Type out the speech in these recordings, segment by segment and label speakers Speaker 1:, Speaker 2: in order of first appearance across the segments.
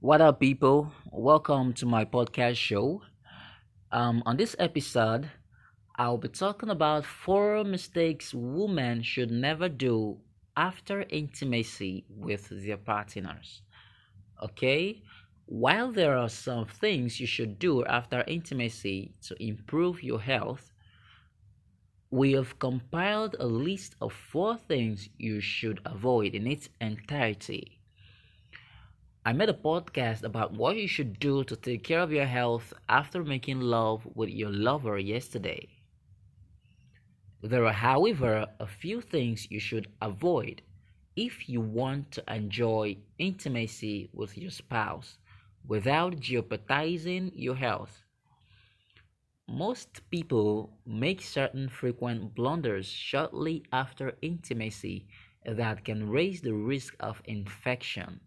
Speaker 1: What up, people? Welcome to my podcast show. Um, on this episode, I'll be talking about four mistakes women should never do after intimacy with their partners. Okay? While there are some things you should do after intimacy to improve your health, we have compiled a list of four things you should avoid in its entirety. I made a podcast about what you should do to take care of your health after making love with your lover yesterday. There are, however, a few things you should avoid if you want to enjoy intimacy with your spouse without jeopardizing your health. Most people make certain frequent blunders shortly after intimacy that can raise the risk of infection.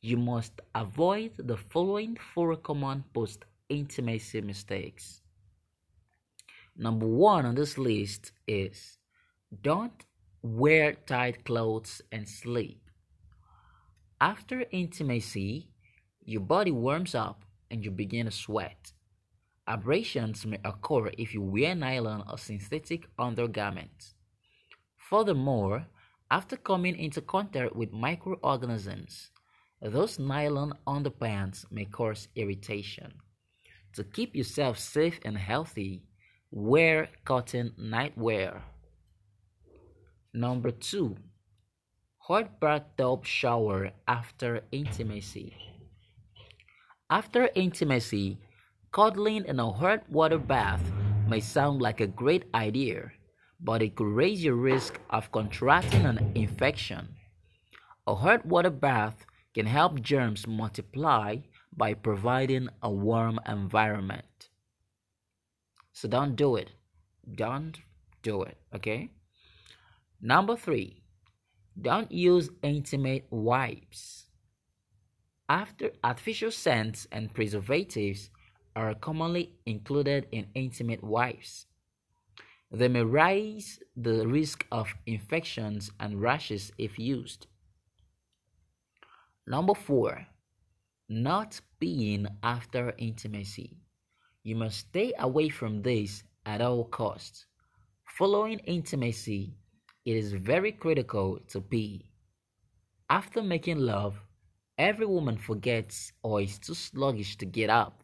Speaker 1: You must avoid the following four common post intimacy mistakes. Number one on this list is don't wear tight clothes and sleep. After intimacy, your body warms up and you begin to sweat. Abrasions may occur if you wear nylon or synthetic undergarments. Furthermore, after coming into contact with microorganisms, those nylon underpants may cause irritation. To keep yourself safe and healthy, wear cotton nightwear. Number two, hot bathtub shower after intimacy. After intimacy, Cuddling in a hot water bath may sound like a great idea, but it could raise your risk of contracting an infection. A hot water bath can help germs multiply by providing a warm environment. So don't do it. Don't do it, okay? Number three, don't use intimate wipes. After artificial scents and preservatives are commonly included in intimate wipes. They may raise the risk of infections and rashes if used. Number four, not being after intimacy. You must stay away from this at all costs. Following intimacy, it is very critical to pee. After making love, every woman forgets or is too sluggish to get up.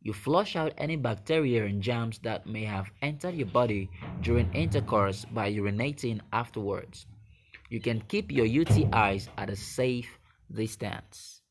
Speaker 1: You flush out any bacteria and germs that may have entered your body during intercourse by urinating afterwards. You can keep your UTIs at a safe distance.